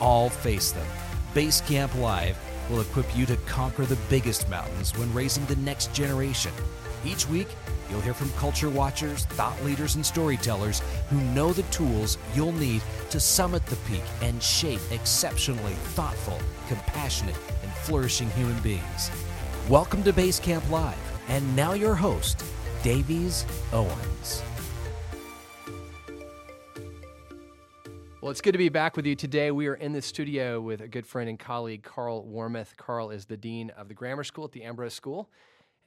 All face them. Base Camp Live will equip you to conquer the biggest mountains when raising the next generation. Each week, you'll hear from culture watchers, thought leaders, and storytellers who know the tools you'll need to summit the peak and shape exceptionally thoughtful, compassionate, and flourishing human beings. Welcome to Base Camp Live, and now your host, Davies Owens. Well, it's good to be back with you today. We are in the studio with a good friend and colleague, Carl Warmoth. Carl is the dean of the grammar school at the Ambrose School,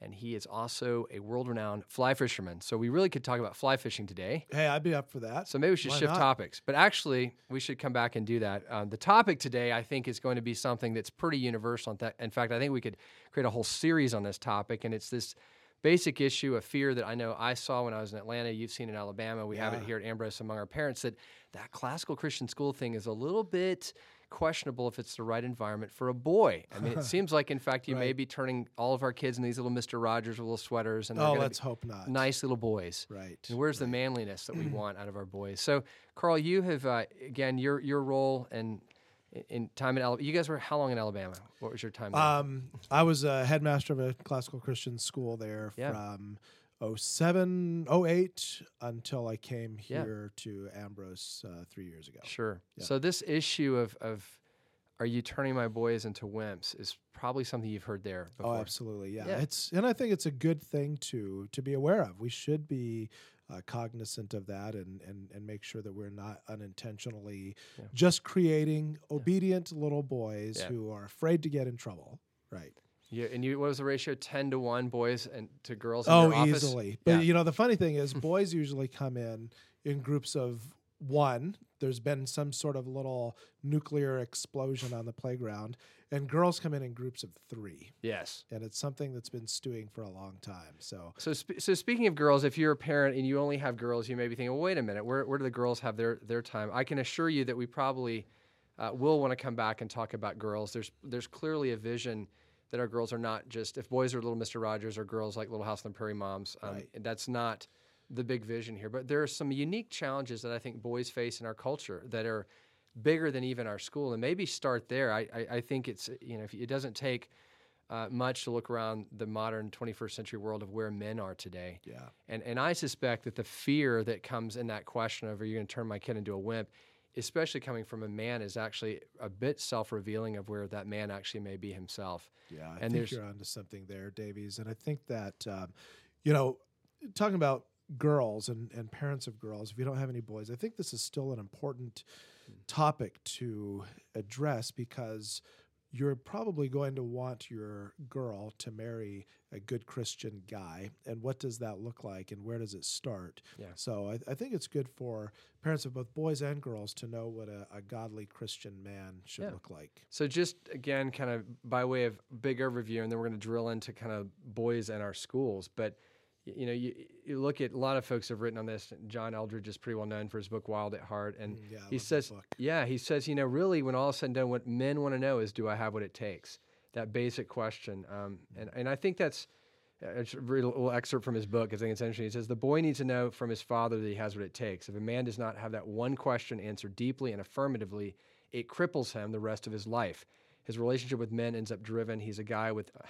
and he is also a world renowned fly fisherman. So, we really could talk about fly fishing today. Hey, I'd be up for that. So, maybe we should Why shift not? topics. But actually, we should come back and do that. Um, the topic today, I think, is going to be something that's pretty universal. In, th- in fact, I think we could create a whole series on this topic, and it's this basic issue of fear that I know I saw when I was in Atlanta. You've seen in Alabama. We have it here at Ambrose among our parents that that classical Christian school thing is a little bit questionable if it's the right environment for a boy. I mean, it seems like, in fact, you may be turning all of our kids into these little Mister Rogers with little sweaters, and they're Oh, let's be hope not. nice little boys. Right. And where's the manliness that we want out of our boys? So, Carl, you have uh, again your your role and in, time in Alabama. You guys were how long in Alabama? What was your time? there? Um, I was a headmaster of a classical Christian school there Yeah. from 07, 08 until I came Yeah. here to Ambrose uh, three years ago. Sure. Yeah. So this issue of of are you turning my boys into wimps is probably something you've heard there Oh, before. absolutely. Yeah. Yeah. It's and I think it's a good thing to to be aware of. We should be uh, cognizant of that and, and and make sure that we're not unintentionally Yeah. just creating obedient little boys Yeah. who are afraid to get in trouble. Right. Yeah, and you what was the ratio? Ten to one boys and to girls. In Oh, easily. But Yeah. you know, the funny thing is, boys usually come in in groups of one. There's been some sort of little nuclear explosion on the playground, and girls come in in groups of three. Yes. And it's something that's been stewing for a long time. So, So, sp- so speaking of girls, if you're a parent and you only have girls, you may be thinking, well, wait a minute, where, where do the girls have their, their time? I can assure you that we probably uh, will want to come back and talk about girls. There's, there's clearly a vision that our girls are not just, if boys are little Mr. Rogers or girls like Little House on the Prairie Moms, um, Right. that's not the big vision here. But there are some unique challenges that I think boys face in our culture that are bigger than even our school. And maybe start there. I, I, I think it's, you know, if it doesn't take uh, much to look around the modern 21st century world of where men are today. yeah. And and I suspect that the fear that comes in that question of are you going to turn my kid into a wimp, especially coming from a man, is actually a bit self-revealing of where that man actually may be himself. Yeah. I And think there's- you're onto something there, Davies. And I think that, um, you know, talking about girls and, and parents of girls, if you don't have any boys, I think this is still an important hmm. topic to address because you're probably going to want your girl to marry a good Christian guy. And what does that look like and where does it start? Yeah. So I, I think it's good for parents of both boys and girls to know what a, a godly Christian man should Yeah. look like. So just again, kind of by way of big overview, and then we're going to drill into kind of boys and our schools. But you know, you, you look at a lot of folks have written on this. John Eldredge is pretty well known for his book Wild at Heart, and Mm, yeah, he says, yeah, he says, you know, really, when all is said and done, what men want to know is, do I have what it takes? That basic question, um, and and I think that's. I should read a little excerpt from his book because I think it's interesting. He says, The boy needs to know from his father that he has what it takes. If a man does not have that one question answered deeply and affirmatively, it cripples him the rest of his life. His relationship with men ends up driven. He's a guy with uh,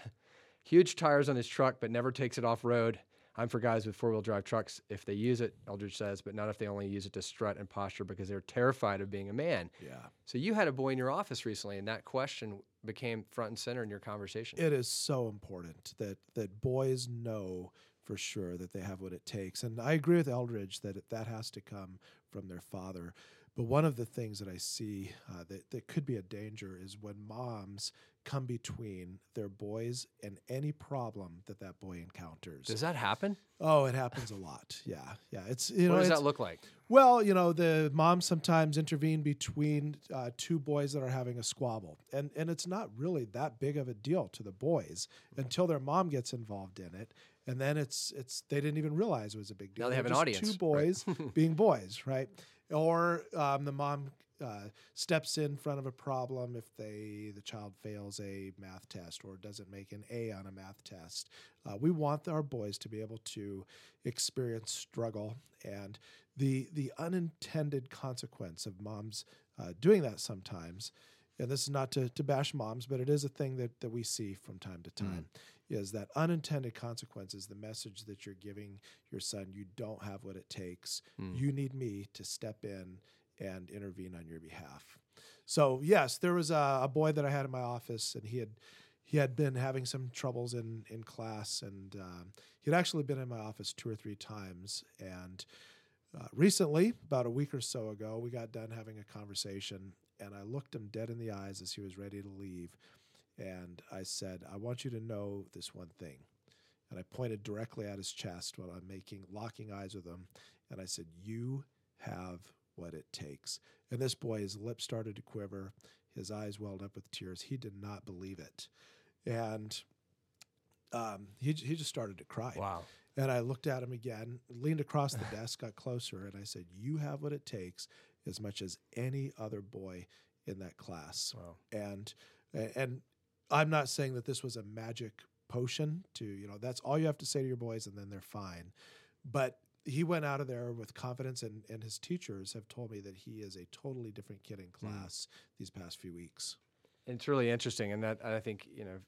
huge tires on his truck, but never takes it off road. I'm for guys with four wheel drive trucks if they use it, Eldredge says, but not if they only use it to strut and posture because they're terrified of being a man. Yeah. So you had a boy in your office recently, and that question became front and center in your conversation. It is so important that that boys know for sure that they have what it takes, and I agree with Eldredge that that has to come from their father. But one of the things that I see uh, that that could be a danger is when moms come between their boys and any problem that that boy encounters. Does that happen? oh, it happens a lot. Yeah, yeah. It's you know what does that look like? well, you know, the moms sometimes intervene between uh, two boys that are having a squabble, and and it's not really that big of a deal to the boys until their mom gets involved in it, and then it's it's they didn't even realize it was a big deal. Now they have an audience, Two right. boys being boys, right? Or um, the mom uh, steps in front of a problem if they the child fails a math test or doesn't make an A on a math test. Uh, we want our boys to be able to experience struggle and the the unintended consequence of moms uh, doing that sometimes, and this is not to, to bash moms, but it is a thing that, that we see from time to time, is that unintended consequences, the message that you're giving your son, you don't have what it takes. You need me to step in and intervene on your behalf. So yes, there was a, a boy that I had in my office, and he had he had been having some troubles in in class, and um, he had actually been in my office two or three times. And uh, recently, about a week or so ago, we got done having a conversation, and I looked him dead in the eyes as he was ready to leave, and I said, "I want you to know this one thing." And I pointed directly at his chest while I'm making locking eyes with him, and I said, "You have what it takes." And this boy, his lips started to quiver, his eyes welled up with tears. He did not believe it, and um, he he just started to cry. Wow. And I looked at him again, leaned across the desk, got closer, and I said, "You have what it takes as much as any other boy in that class." Wow. And and I'm not saying that this was a magic potion to you know that's all you have to say to your boys and then they're fine, but he went out of there with confidence, and and his teachers have told me that he is a totally different kid in hmm. class these past few weeks. It's really interesting, and that I think you know,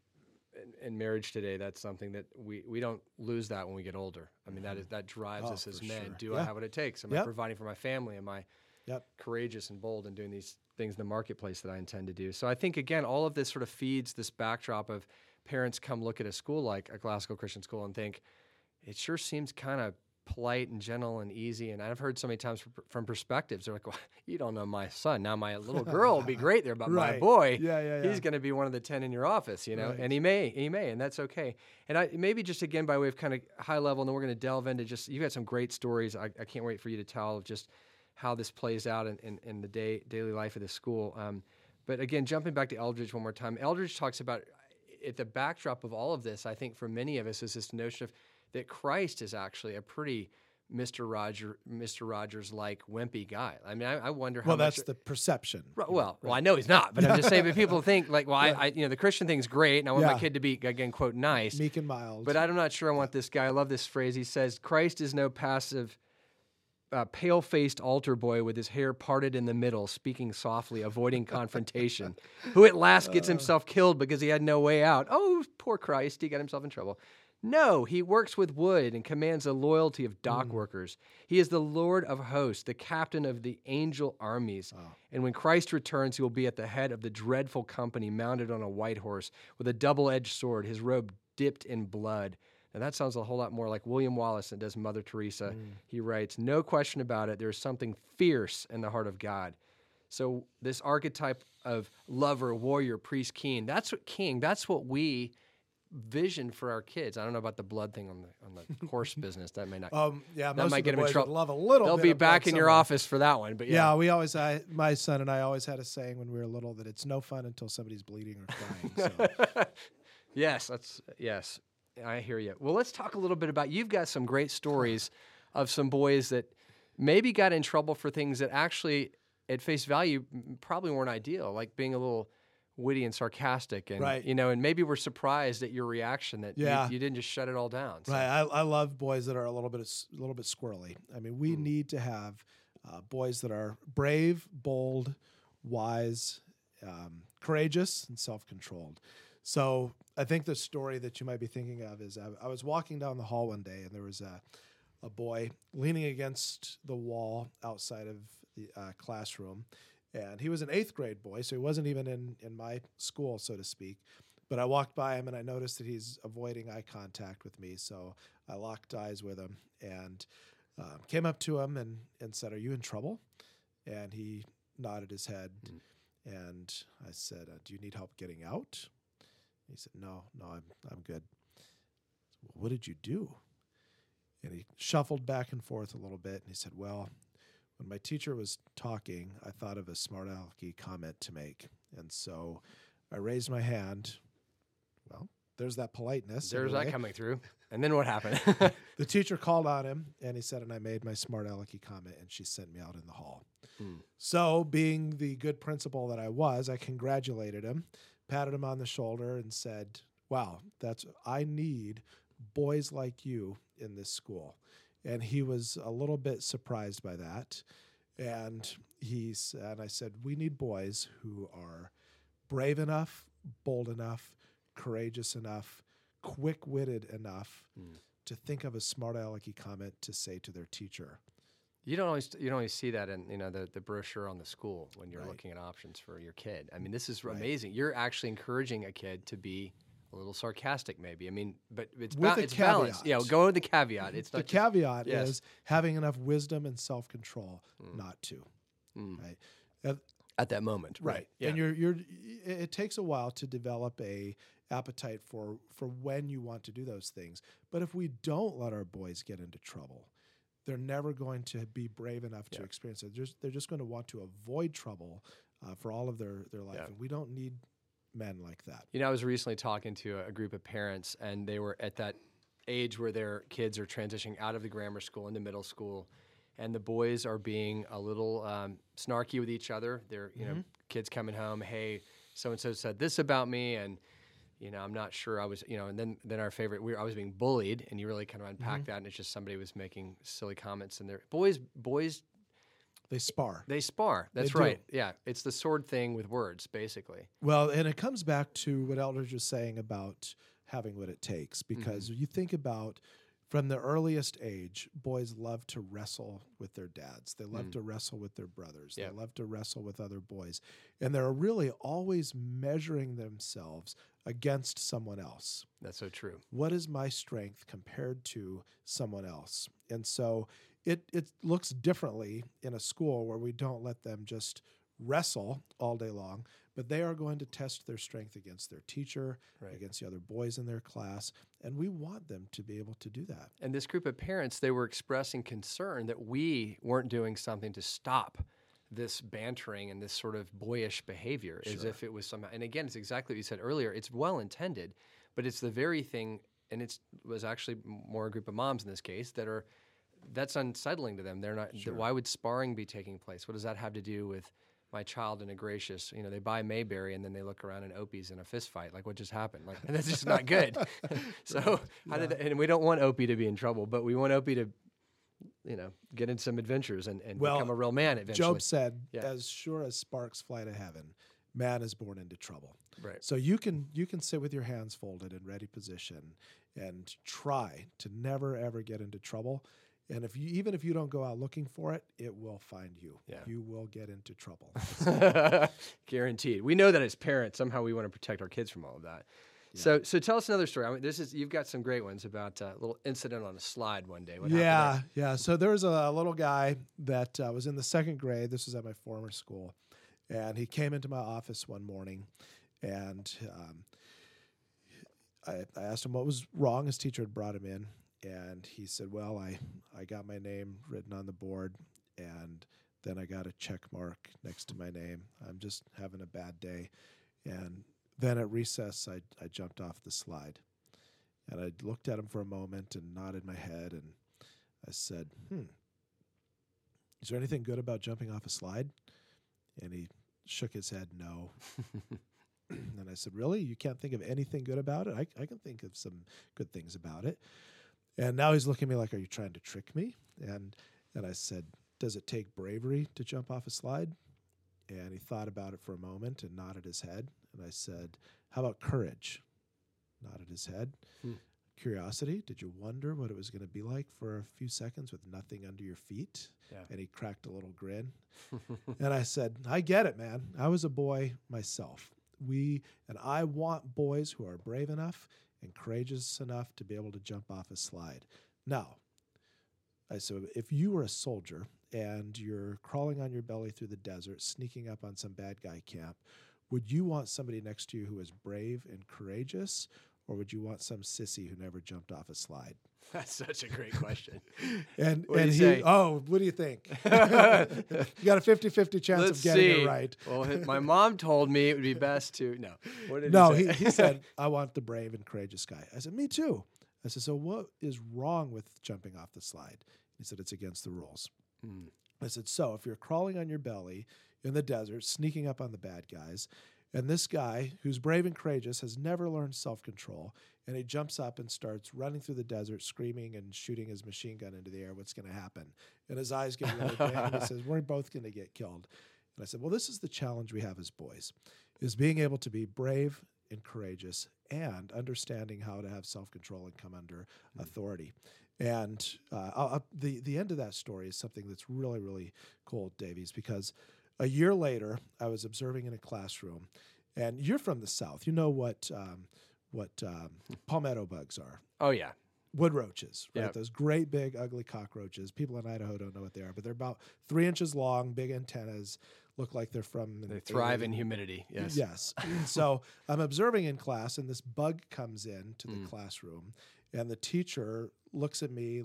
in, in marriage today, that's something that we, we don't lose that when we get older. I mean, that mm-hmm. is that drives Oh, us as men. sure. Do I have what it takes? Am I providing for my family? Am I Yep. courageous and bold and doing these things in the marketplace that I intend to do? So I think again, all of this sort of feeds this backdrop of parents come look at a school like a classical Christian school and think it sure seems kind of polite and gentle and easy. And I've heard so many times from, perspectives, they're like, well, you don't know my son. Now my little girl will be great there, but my boy, Yeah, yeah, yeah. he's going to be one of the 10 in your office, you know, Right. and he may, he may, and that's okay. And I, maybe just again, by way of kind of high level, and then we're going to delve into just, you've got some great stories. I, I can't wait for you to tell of just how this plays out in, in, in the day, daily life of the school. Um, but again, jumping back to Eldredge one more time, Eldredge talks about at the backdrop of all of this, I think for many of us is this notion of that Christ is actually a pretty Mr. Roger, Mr. Rogers like wimpy guy. I mean, I, I wonder how Well, that's the perception. Right, well, well, I know he's not, but I'm just saying. But people think like, well, I, I, you know, the Christian thing's great, and I want my kid to be again, quote, nice. meek and mild. But I'm not sure I want this guy. I love this phrase. He says, "Christ is no passive, uh, pale-faced altar boy with his hair parted in the middle, speaking softly, avoiding confrontation, who at last gets himself killed because he had no way out. Oh, poor Christ, he got himself in trouble." No, he works with wood and commands the loyalty of dock workers. He is the Lord of hosts, the captain of the angel armies. And when Christ returns, he will be at the head of the dreadful company, mounted on a white horse with a double edged sword, his robe dipped in blood. Now, that sounds a whole lot more like William Wallace than does Mother Teresa. He writes, No question about it, there's something fierce in the heart of God. So, this archetype of lover, warrior, priest, king, that's what king, that's what we vision for our kids. I don't know about the blood thing on the on the horse business. That may not. um, yeah, that most might of get the them in trouble. love a little. They'll be back in your office for that one. But Yeah, yeah, we always, I, my son and I always had a saying when we were little that it's no fun until somebody's bleeding or crying. So. yes, that's yes. I hear you. Well, let's talk a little bit about. You've got some great stories of some boys that maybe got in trouble for things that actually, at face value, probably weren't ideal, like being a little witty and sarcastic, and Right. you know, and maybe we're surprised at your reaction that you- Yeah. you, didn't just shut it all down. So- Right. I, I love boys that are a little bit a little bit squirrely. I mean, Mm. we need to have uh, boys that are brave, bold, wise, um, courageous, and self controlled. So I think the story that you might be thinking of is I, I was walking down the hall one day and there was a a boy leaning against the wall outside of the uh, classroom. And he was an eighth grade boy, so he wasn't even in, in my school, so to speak. But I walked by him and I noticed that he's avoiding eye contact with me. So I locked eyes with him and um, came up to him and, and said, Are you in trouble? And he nodded his head. And I said, uh, Do you need help getting out? He said, No, no, I'm, I'm good. "Well, What did you do? And he shuffled back and forth a little bit and he said, Well, when my teacher was talking, I thought of a smart alecky comment to make. And so I raised my hand. Well, there's that politeness. There's that coming through. And then what happened? The teacher called on him and he said, and I made my smart alecky comment and she sent me out in the hall. Hmm. So, being the good principal that I was, I congratulated him, patted him on the shoulder, and said, Wow, that's, I need boys like you in this school. and he was a little bit surprised by that. And he's and I said, we need boys who are brave enough, bold enough, courageous enough, quick-witted enough hmm. to think of a smart alecky comment to say to their teacher. You don't always you don't always see that in you know the, the brochure on the school when you're Right. looking at options for your kid. I mean, this is amazing. You're actually encouraging a kid to be a little sarcastic, maybe. I mean, but it's With ba- it's balanced. Yeah, caveat. go with the caveat. It's The just- caveat yes. is having enough wisdom and self-control not to. Mm. Right. And- at that moment, right. Yeah. And you're you're it it takes a while to develop a appetite for for when you want to do those things. But if we don't let our boys get into trouble, they're never going to be brave enough to Yeah. experience it. They're just, they're just going to want to avoid trouble uh, for all of their their life, Yeah. and we don't need men like that. You know, I was recently talking to a, a group of parents, and they were at that age where their kids are transitioning out of the grammar school into middle school, and the boys are being a little um, snarky with each other. They're, you know, kids coming home, hey, so and so said this about me, and you know, I'm not sure I was, you know, and then then our favorite, we were, I was being bullied, and you really kind of unpack that, and it's just somebody was making silly comments, and they're boys, boys, They spar. they spar. That's do. right. Yeah, it's the sword thing with words, basically. Well, and it comes back to what Eldredge was saying about having what it takes, Mm-hmm. because you think about from the earliest age, boys love to wrestle with their dads. They love to wrestle with their brothers. Mm. Yeah. They love to wrestle with other boys. And they're really always measuring themselves against someone else. That's so true. What is my strength compared to someone else? And so it it looks differently in a school where we don't let them just wrestle all day long, but they are going to test their strength against their teacher, Right. against the other boys in their class, and we want them to be able to do that. And this group of parents, they were expressing concern that we weren't doing something to stop this bantering and this sort of boyish behavior as if it was somehow. And again, it's exactly what you said earlier. It's well intended, but it's the very thing, and it was actually more a group of moms in this case that are. That's unsettling to them. They're not. th- Why would sparring be taking place? What does that have to do with my child and a gracious? You know, they buy Mayberry and then they look around and Opie's in a fist fight. Like what just happened? Like that's just not good. so how did? And we don't want Opie to be in trouble, but we want Opie to, you know, get in some adventures and, and Well, become a real man eventually. Job said, Yeah. "As sure as sparks fly to heaven, man is born into trouble." Right. So you can you can sit with your hands folded in ready position and try to never ever get into trouble. And if you even if you don't go out looking for it, it will find you. Yeah. You will get into trouble. Guaranteed. We know that as parents, somehow we want to protect our kids from all of that. So, so tell us another story. I mean, this is you've got some great ones about uh, a little incident on a slide one day. What yeah, yeah. So there was a little guy that uh, was in the second grade. This was at my former school, and he came into my office one morning, and um, I, I asked him what was wrong. His teacher had brought him in, and he said, "Well, I I got my name written on the board, and then I got a check mark next to my name. I'm just having a bad day." And then at recess, I I jumped off the slide. And I looked at him for a moment and nodded my head and I said, Hmm, is there anything good about jumping off a slide? And he shook his head, No. and I said, Really? You can't think of anything good about it? I, I can think of some good things about it. And now he's looking at me like, Are you trying to trick me? And and I said, Does it take bravery to jump off a slide? And he thought about it for a moment and nodded his head. And I said, How about courage? Nodded his head. Hmm. Curiosity, did you wonder what it was going to be like for a few seconds with nothing under your feet? Yeah. And he cracked a little grin. and I said, I get it, man. I was a boy myself. We, and I want boys who are brave enough and courageous enough to be able to jump off a slide. Now, I said, if you were a soldier and you're crawling on your belly through the desert, sneaking up on some bad guy camp, would you want somebody next to you who is brave and courageous, or would you want some sissy who never jumped off a slide? That's such a great question. And What and you he, say? oh, what do you think? you got a 50-50 chance Let's of getting see. it right. Well, my mom told me it would be best to no. What did No, he, he, say? he said, I want the brave and courageous guy. I said, Me too. I said, So what is wrong with jumping off the slide? He said, It's against the rules. Hmm. I said, So if you're crawling on your belly in the desert, sneaking up on the bad guys, And this guy, who's brave and courageous, has never learned self control. And he jumps up and starts running through the desert, screaming and shooting his machine gun into the air. What's going to happen? And his eyes get really big. and he says, We're both going to get killed. And I said, Well, this is the challenge we have as boys, is being able to be brave and courageous and understanding how to have self control and come under authority. And uh, I'll- I'll- the the end of that story is something that's really really cool, Davies, because a year later I was observing in a classroom, and you're from the south. You know what um, what um, palmetto bugs are. Oh yeah. Wood roaches, right? Yep. Those great big ugly cockroaches. People in Idaho don't know what they are, but they're about three inches long, big antennas, look like they're from. They thrive in humidity. Yes. Yes. so I'm observing in class, and this bug comes in to the Mm. classroom, and the teacher looks at me,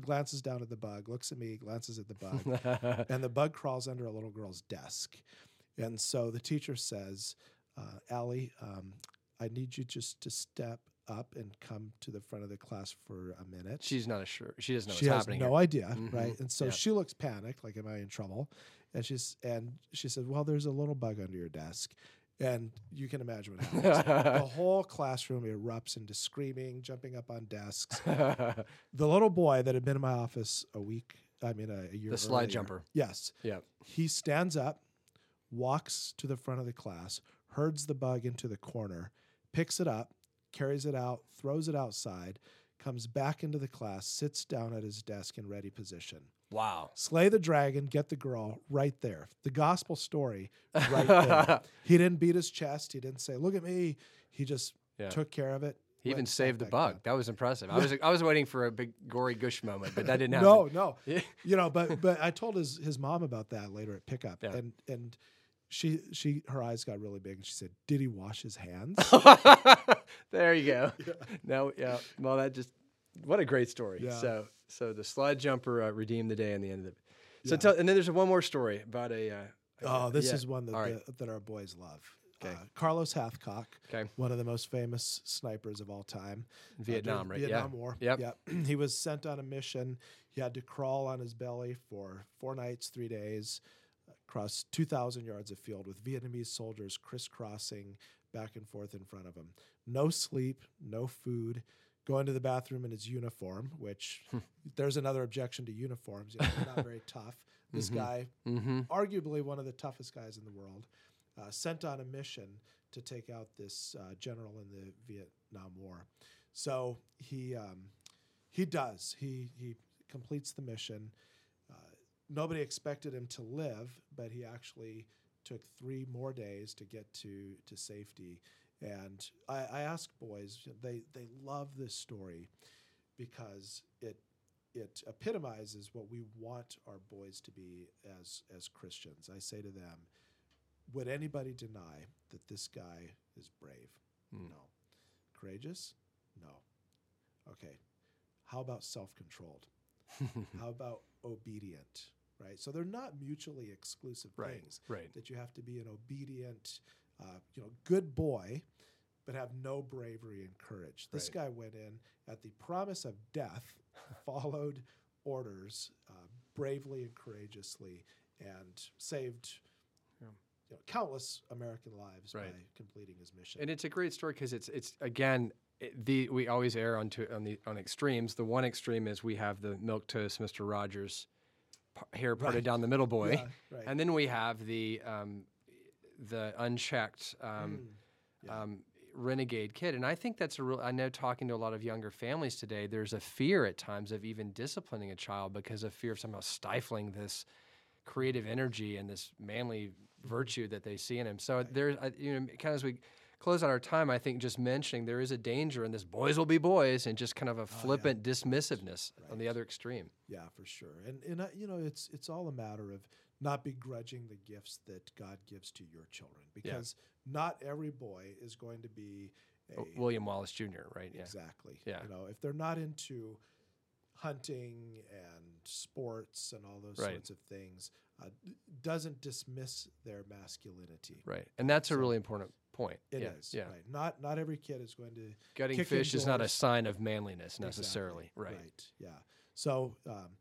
glances down at the bug, looks at me, glances at the bug, and the bug crawls under a little girl's desk. And so the teacher says, uh, Allie, um, I need you just to step up and come to the front of the class for a minute. She's not sure. She doesn't know she has no here. idea, Mhm. right? And so Yeah. she looks panicked, like, "Am I in trouble?" And she's and she said, "Well, there's a little bug under your desk," and you can imagine what happens. the whole classroom erupts into screaming, jumping up on desks. The little boy that had been in my office a week, I mean, a, a year. The slide earlier- jumper. Yes, yeah. he stands up, walks to the front of the class, herds the bug into the corner, picks it up, carries it out, throws it outside, comes back into the class, sits down at his desk in ready position. Wow. Slay the dragon, get the girl right there. The gospel story right there. he didn't beat his chest. He didn't say, Look at me. He just Yeah. took care of it. He even saved the bug. That was impressive. I was I was waiting for a big gory gush moment, but that didn't happen. No, no. Yeah. you know, but but I told his his mom about that later at pickup, Yeah. and and she she her eyes got really big, and she said, "Did he wash his hands?" there you go. No, yeah. Well, that just what a great story. Yeah. So so the slide jumper uh, redeemed the day in the end of it. So Yeah. tell, and then there's one more story about a. Uh, oh, this yeah. is one that right. the, that our boys love. Okay. Uh, Carlos Hathcock, Okay. one of the most famous snipers of all time. uh, Vietnam, right? Vietnam yeah. War. Yep. Yep. he was sent on a mission. He had to crawl on his belly for four nights, three days, across 2,000 yards of field with Vietnamese soldiers crisscrossing back and forth in front of him. No sleep, no food. Going to the bathroom in his uniform, which there's another objection to uniforms. You know, they're not very tough. This guy, Mm-hmm. arguably one of the toughest guys in the world, uh, sent on a mission to take out this uh, general in the Vietnam War. So he um, he does. He he completes the mission. Uh, nobody expected him to live, but he actually took three more days to get to to safety. And I, I ask boys, they they love this story because it it epitomizes what we want our boys to be as as Christians. I say to them, would anybody deny that this guy is brave? Mm. No. Courageous? No. Okay. How about self-controlled? How about obedient? Right? So they're not mutually exclusive Right. things. Right. That you have to be an obedient, uh, you know, good boy, but have no bravery and courage. This Right. guy went in at the promise of death, followed orders uh, bravely and courageously, and saved Yeah. you know, countless American lives Right. by completing his mission. And it's a great story because it's it's again it, the we always err on to, on the on extremes. The one extreme is we have the milk toast Mister Rogers hair parted Right. down the middle boy, Yeah, right. and then we have the um, the unchecked um, Mm, yeah. um, renegade kid. And I think that's a real. I know talking to a lot of younger families today, there's a fear at times of even disciplining a child because of fear of somehow stifling this creative energy and this manly virtue that they see in him. So there's, I- you know, kind of as we close out our time, I think just mentioning there is a danger in this "boys will be boys" and just kind of a flippant dismissiveness on the other extreme. Yeah, for sure. And and uh, you know, it's it's all a matter of not begrudging the gifts that God gives to your children because not every boy is going to be a William Wallace Jr. Right? Yeah. exactly. Yeah. You know, if they're not into hunting and sports and all those Right. sorts of things, uh, doesn't dismiss their masculinity. Right. And that's a really important point. It is yeah. Yeah. right. Not not every kid is going to Gutting fish is not a sign of manliness Exactly, necessarily. Right. Right. Yeah. So, um,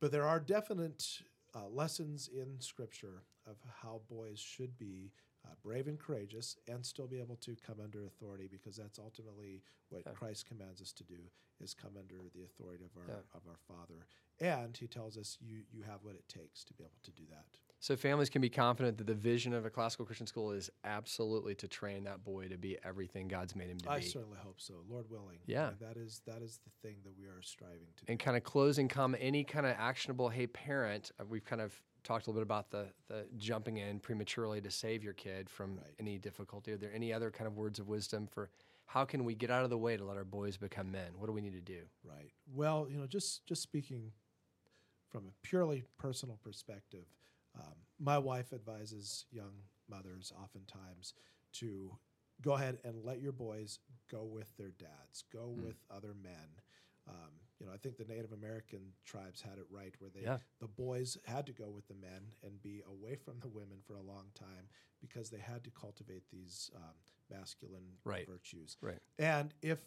but there are definite uh, lessons in Scripture of how boys should be uh, brave and courageous, and still be able to come under authority because that's ultimately what Yeah. Christ commands us to do is come under the authority of our Yeah. of our Father. And He tells us you you have what it takes to be able to do that. So families can be confident that the vision of a classical Christian school is absolutely to train that boy to be everything God's made him to I be. I certainly hope so, Lord willing. Yeah. That is that is the thing that we are striving to. do. And kind of closing comment, any kind of actionable, hey parent, uh, we've kind of talked a little bit about the the jumping in prematurely to save your kid from Right. any difficulty. Are there any other kind of words of wisdom for how can we get out of the way to let our boys become men? What do we need to do? Right. Well, you know, just just speaking from a purely personal perspective, um, my wife advises young mothers oftentimes to go ahead and let your boys go with their dads, go Hmm. with other men. Um, you know, I think the Native American tribes had it right where they Yeah. the boys had to go with the men and be away from the women for a long time because they had to cultivate these um, masculine Right. virtues. Right. And if,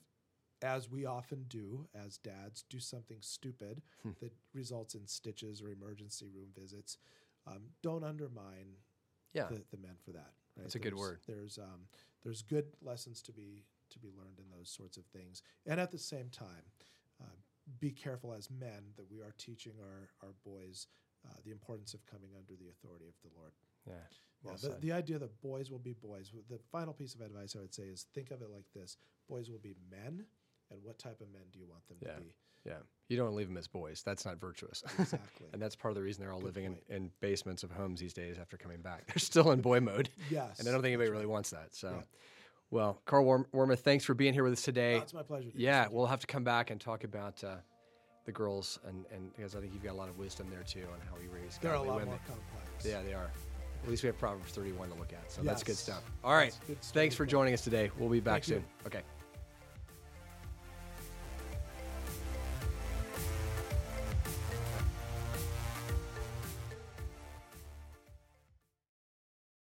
as we often do as dads, do something stupid Hmm. that results in stitches or emergency room visits, um, don't undermine Yeah. the, the men for that. Right? That's a good There's- word. There's um, there's good lessons to be to be learned in those sorts of things, and at the same time, uh, be careful as men that we are teaching our our boys uh, the importance of coming under the authority of the Lord. yeah. Yeah, Well the, said. the idea that boys will be boys. The final piece of advice I would say is think of it like this: boys will be men, and what type of men do you want them Yeah. to be? Yeah. You don't leave them as boys. That's not virtuous. Exactly. and that's part of the reason they're all Good living in, in basements of homes these days after coming back. They're still in boy mode. yes. And I don't think anybody really wants that. So, Yeah. well, Carl Worm- Wormuth, thanks for being here with us today. Oh, it's my pleasure. Yeah, we'll have to come back and talk about uh, the girls, and, and because I think you've got a lot of wisdom there too on how we raise They're a lot women. more complex. Yeah, they are. At least we have Proverbs 31 to look at. So that's good stuff. All right. Thanks for joining us today. We'll be back Thank you. soon. Okay.